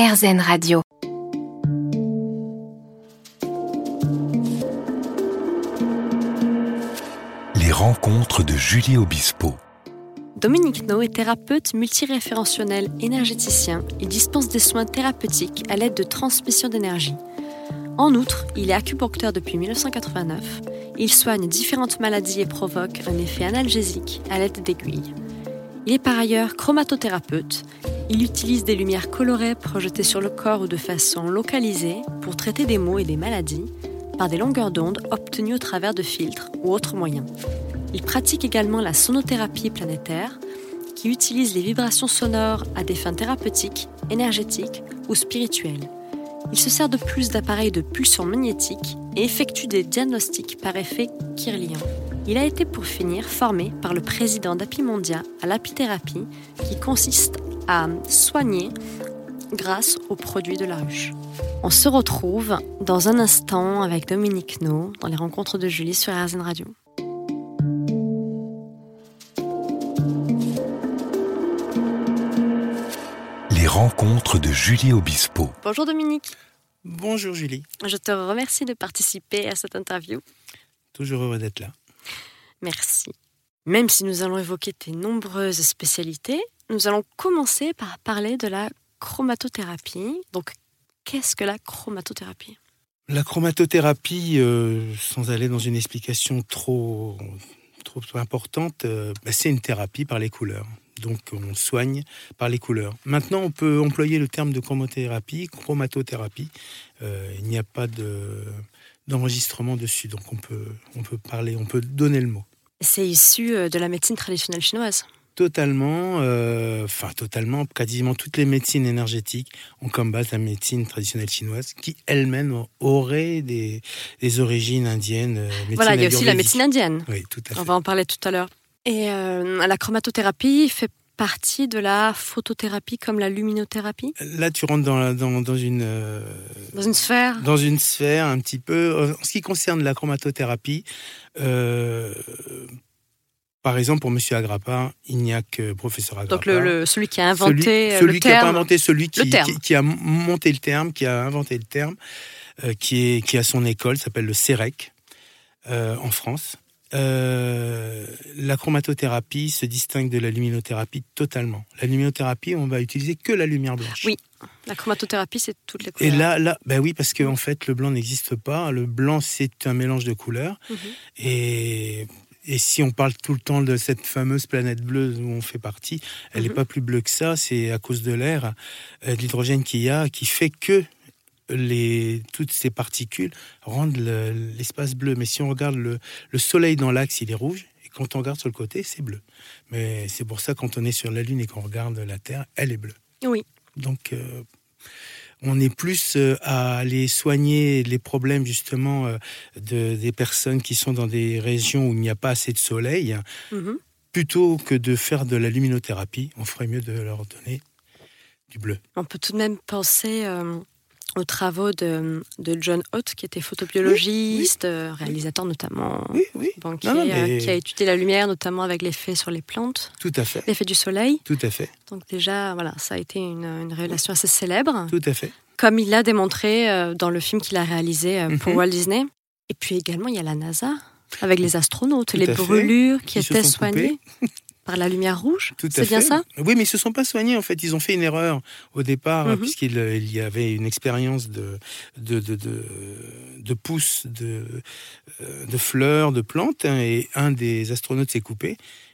RZN Radio. Les rencontres de Julie Obispo. Dominique No est thérapeute multiréférentionnel énergéticien. Il dispense des soins thérapeutiques à l'aide de transmission d'énergie. En outre, il est acupuncteur depuis 1989. Il soigne différentes maladies et provoque un effet analgésique à l'aide d'aiguilles. Il est par ailleurs chromatothérapeute. Il utilise des lumières colorées projetées sur le corps ou de façon localisée pour traiter des maux et des maladies par des longueurs d'onde obtenues au travers de filtres ou autres moyens. Il pratique également la sonothérapie planétaire, qui utilise les vibrations sonores à des fins thérapeutiques, énergétiques ou spirituelles. Il se sert de plus d'appareils de pulsion magnétique et effectue des diagnostics par effet kirlien. Il a été pour finir formé par le président d'Apimondia à l'apithérapie qui consiste à soigner grâce aux produits de la ruche. On se retrouve dans un instant avec Dominique No dans les rencontres de Julie sur RZN Radio. Les rencontres de Julie Obispo. Bonjour Dominique, Bonjour Julie, je te remercie de participer à cette interview. toujours heureux d'être là. Merci. Même si nous allons évoquer tes nombreuses spécialités, nous allons commencer par parler de la chromatothérapie. Donc, qu'est-ce que la chromatothérapie? La chromatothérapie, euh, sans aller dans une explication trop, trop importante, euh, bah, c'est une thérapie par les couleurs. Donc on soigne par les couleurs. Maintenant, on peut employer le terme de chromothérapie, chromatothérapie. Euh, il n'y a pas de, d'enregistrement dessus, donc on peut, on peut parler, on peut donner le mot. C'est issu de la médecine traditionnelle chinoise. Totalement, euh, enfin totalement, quasiment toutes les médecines énergétiques ont comme base la médecine traditionnelle chinoise, qui elle-même aurait des, des origines indiennes. euh, Voilà, il y a aussi la médecine indienne. Oui, tout à fait. On va en parler tout à l'heure. Et euh, la chromatothérapie fait partie de la photothérapie comme la luminothérapie? Là, tu rentres dans, la- dans, dans une euh, Dans une sphère dans une sphère un petit peu. En ce qui concerne la chromatothérapie, euh, par exemple, pour Monsieur Agrappa, il n'y a que professeur Agrappa. Donc le, le- celui qui a inventé celui, celui le qui a pas inventé, celui qui, a monté le terme, qui a inventé le terme, euh, qui, est, qui a son école, s'appelle le CEREC, euh, en France. Euh, la chromatothérapie se distingue de la luminothérapie totalement. La luminothérapie, on va utiliser que la lumière blanche. Oui. La chromatothérapie, c'est toutes les Et couleurs. là, là, ben oui, parce qu'en en fait, le blanc n'existe pas. Le blanc, c'est un mélange de couleurs. Mhm. Et, et si on parle tout le temps de cette fameuse planète bleue où on fait partie, elle n'est Mhm. pas plus bleue que ça. C'est à cause de l'air, euh, de l'hydrogène qu'il y a, qui fait que les, toutes ces particules rendent le- l'espace bleu. Mais si on regarde le, le soleil dans l'axe, il est rouge. Et quand on regarde sur le côté, c'est bleu. Mais c'est pour ça, quand on est sur la Lune et qu'on regarde la Terre, elle est bleue. Oui. Donc, euh, on est plus euh, à aller soigner les problèmes justement euh, de, des personnes qui sont dans des régions où il n'y a pas assez de soleil, Mhm. plutôt que de faire de la luminothérapie. On ferait mieux de leur donner du bleu. On peut tout de même penser euh, aux travaux de, de John Hoth, qui était photobiologiste, euh, réalisateur notamment, Oui, Non, non, euh, mais- qui a étudié la lumière, notamment avec l'effet sur les plantes, tout à fait, l'effet du soleil. tout à fait, Donc déjà, voilà, ça a été une, une révélation assez célèbre, tout à fait. comme il l'a démontré euh, dans le film qu'il a réalisé euh, pour Mhm. Walt Disney. Et puis également, il y a la NASA, avec les astronautes, Tout les fait. brûlures qui, étaient soignées par la lumière rouge. Tout à C'est bien fait. ça Oui, mais ils se sont pas soignés en fait. Ils ont fait une erreur au départ Mhm. puisqu'il euh, il y avait une expérience de de de, de, de pousses de euh, de fleurs, de plantes, hein, et un des astronautes s'est coupé.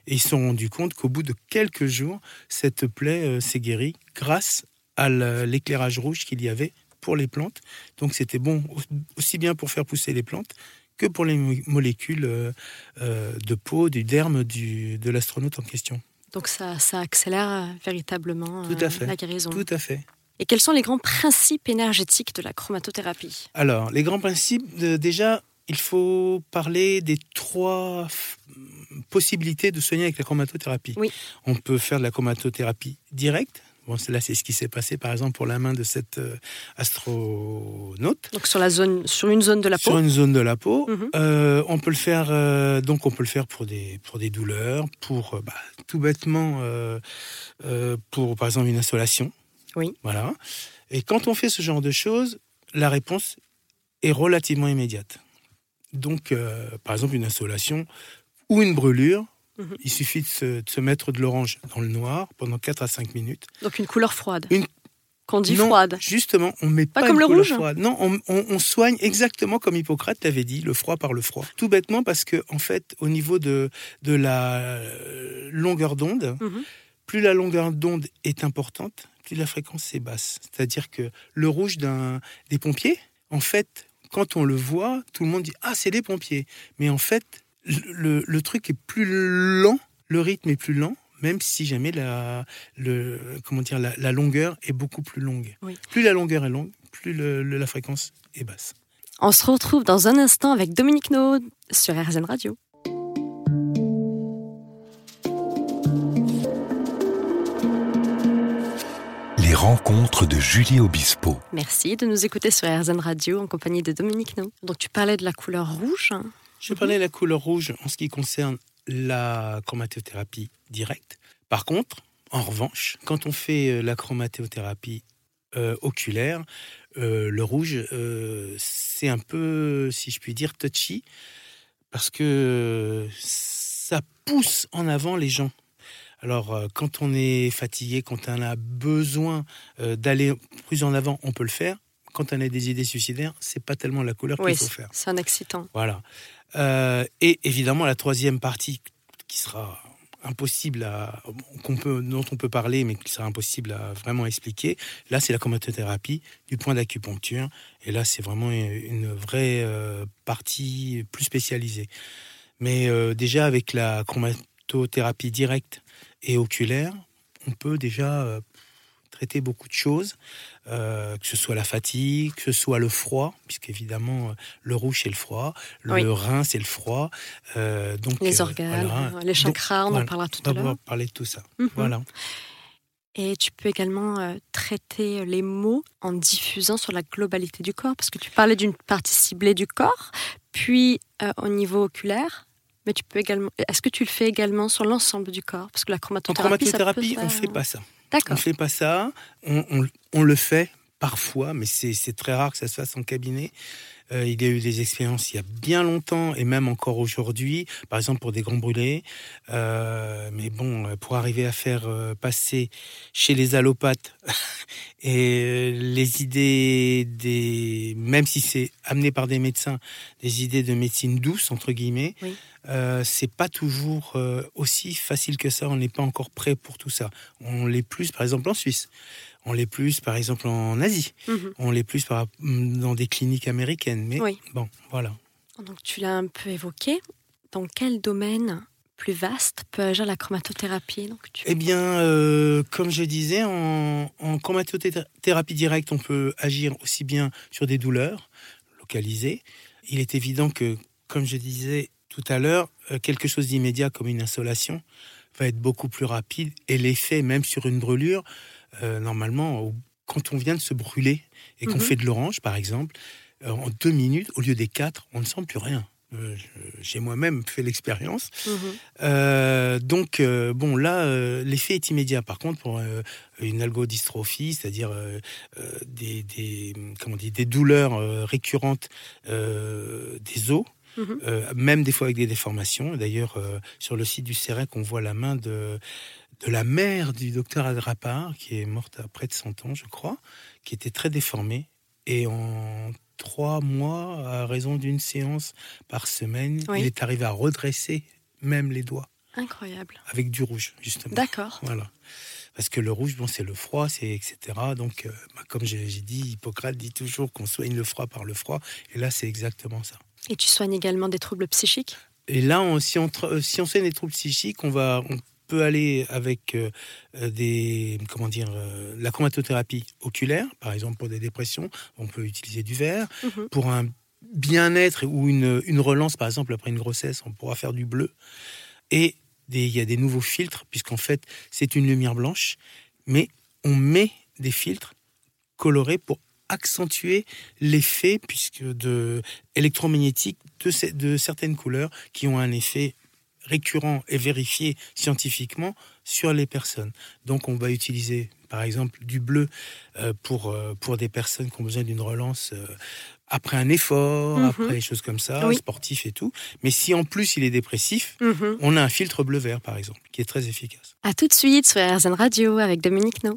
Et ils se sont rendus compte qu'au bout de quelques jours, cette plaie euh, s'est guérie grâce à la- l'éclairage rouge qu'il y avait pour les plantes. Donc c'était bon au- aussi bien pour faire pousser les plantes que pour les mo- molécules euh, euh, de peau, du derme du, de l'astronaute en question. Donc ça, ça accélère euh, véritablement Tout à fait. la guérison. Tout à fait. Et quels sont les grands principes énergétiques de la chromatothérapie? Alors, les grands principes, de- déjà, il faut parler des trois possibilités de soigner avec la chromatothérapie. Oui. On peut faire de la chromatothérapie directe. Bon, là, c'est ce qui s'est passé, par exemple, pour la main de cet euh, astronaute. Donc sur, la zone, sur une zone de la sur peau une zone de la peau. Mhm. Euh, on peut le faire euh, donc on peut le faire pour des pour des douleurs, pour bah, tout bêtement pour par exemple une installation. Oui. Voilà. Et quand on fait ce genre de choses, la réponse est relativement immédiate. Donc, par exemple, une insolation ou une brûlure, Mhm. il suffit de se, de se mettre de l'orange dans le noir pendant 4 à 5 minutes. Donc une couleur froide. Une- Qu'on dit non, froide. Justement, on met Pas pas, comme une le couleur rouge froide. Non, on, on- on soigne exactement comme Hippocrate t'avait dit, le froid par le froid. Tout bêtement parce que, en fait, au niveau de, de la euh, longueur d'onde, Mhm. plus la longueur d'onde est importante, plus la fréquence est basse. C'est-à-dire que le rouge des pompiers, en fait, quand on le voit, tout le monde dit ah c'est les pompiers. Mais en fait, le, truc est plus lent, le rythme est plus lent, même si jamais la le comment dire la, la longueur est beaucoup plus longue. Oui. Plus la longueur est longue, plus le- le- la fréquence est basse. On se retrouve dans un instant avec Dominique Naud sur RZN Radio. Les rencontres de Julie Obispo. Merci de nous écouter sur RZN Radio en compagnie de Dominique Naud. Donc tu parlais de la couleur rouge. Je parlais de la couleur rouge en ce qui concerne la chromatothérapie directe. Par contre, en revanche, quand on fait euh, la chromatothérapie euh, oculaire, euh, le rouge, euh, c'est un peu, si je puis dire, touchy, parce que ça pousse en avant les gens. Alors, quand on est fatigué, quand on a besoin d'aller plus en avant, on peut le faire. Quand on a des idées suicidaires, c'est pas tellement la couleur Oui, qu'il faut faire. c'est un excitant. Voilà. Euh, et évidemment, la troisième partie qui sera impossible à, dont on peut parler, mais qui sera impossible à vraiment expliquer, là, c'est la chromatothérapie du point d'acupuncture. Et là, c'est vraiment une vraie euh, partie plus spécialisée. Mais euh, déjà, avec la chromatothérapie directe et oculaire, on peut déjà traiter beaucoup de choses, euh, que ce soit la fatigue, que ce soit le froid, puisqu'évidemment, euh, le rouge, c'est le froid, le Oui. rein, c'est le froid. euh, donc, Les organes, voilà. les Donc, chakras, on en voilà, parlera tout on à va l'heure. pouvoir parler de tout ça. Mhm. Voilà. Et tu peux également euh, traiter les mots en diffusant sur la globalité du corps, parce que tu parlais d'une partie ciblée du corps, puis euh, au niveau oculaire. Mais tu peux également. Est-ce que tu le fais également sur l'ensemble du corps? Parce que la En chromatothérapie. ça peut on faire- fait pas ça. On D'accord. fait pas ça. On, le fait parfois, mais c'est très rare que ça se fasse en cabinet. Euh, il y a eu des expériences il y a bien longtemps et même encore aujourd'hui, par exemple pour des grands brûlés. Euh, mais bon, euh, pour arriver à faire passer chez les allopathes et les idées des, même si c'est amené par des médecins, des idées de médecine douce entre guillemets, Oui. euh, c'est pas toujours euh, aussi facile que ça. On n'est pas encore prêt pour tout ça. On l'est plus, par exemple, en Suisse. On l'est plus, par exemple, en Asie. Mhm. On l'est plus par, dans des cliniques américaines. Mais Oui. bon, voilà. Donc tu l'as un peu évoqué. Dans quel domaine plus vaste peut agir la chromatothérapie Donc, tu... Eh bien, euh, comme je disais, en, en chromatothérapie directe, on peut agir aussi bien sur des douleurs localisées. Il est évident que, comme je disais tout à l'heure, euh, quelque chose d'immédiat comme une insolation va être beaucoup plus rapide et l'effet, même sur une brûlure, euh, normalement, quand on vient de se brûler et qu'on Mhm. fait de l'orange, par exemple, euh, en deux minutes, au lieu des quatre, on ne sent plus rien. Euh, J'ai moi-même fait l'expérience. Mhm. Donc, bon, là, l'effet est immédiat. Par contre, pour une algodystrophie, c'est-à-dire des, des, comment dit, des douleurs récurrentes des os, Mhm. euh, même des fois avec des déformations. D'ailleurs, euh, sur le site du CEREC, on voit la main de, de la mère du docteur Agrapar, qui est morte à près de 100 ans, je crois, qui était très déformée. Et en trois mois, à raison d'une séance par semaine, Oui. il est arrivé à redresser même les doigts Incroyable. avec du rouge, justement. D'accord. Voilà. Parce que le rouge, bon, c'est le froid, c'est etc. Donc, euh, bah, comme j'ai dit, Hippocrate dit toujours qu'on soigne le froid par le froid. Et là, c'est exactement ça. Et tu soignes également des troubles psychiques? Et là, on- si, on, tra- si on soigne des troubles psychiques, on, va, on peut aller avec euh, euh, des, comment dire, euh, la chromatothérapie oculaire, par exemple pour des dépressions, on peut utiliser du verre. Mhm. Pour un bien-être ou une, une relance, par exemple après une grossesse, on pourra faire du bleu. Et il y a des nouveaux filtres, puisqu'en fait, c'est une lumière blanche, mais on met des filtres colorés pour accentuer l'effet puisque de électromagnétique de, de certaines couleurs qui ont un effet récurrent et vérifié scientifiquement sur les personnes. Donc on va utiliser par exemple, du bleu euh, pour, euh, pour des personnes qui ont besoin d'une relance euh, après un effort, Mhm. après des choses comme ça, Oui. sportif et tout. Mais si en plus il est dépressif, Mhm. on a un filtre bleu-vert, par exemple, qui est très efficace. À tout de suite sur RZN Radio avec Dominique No.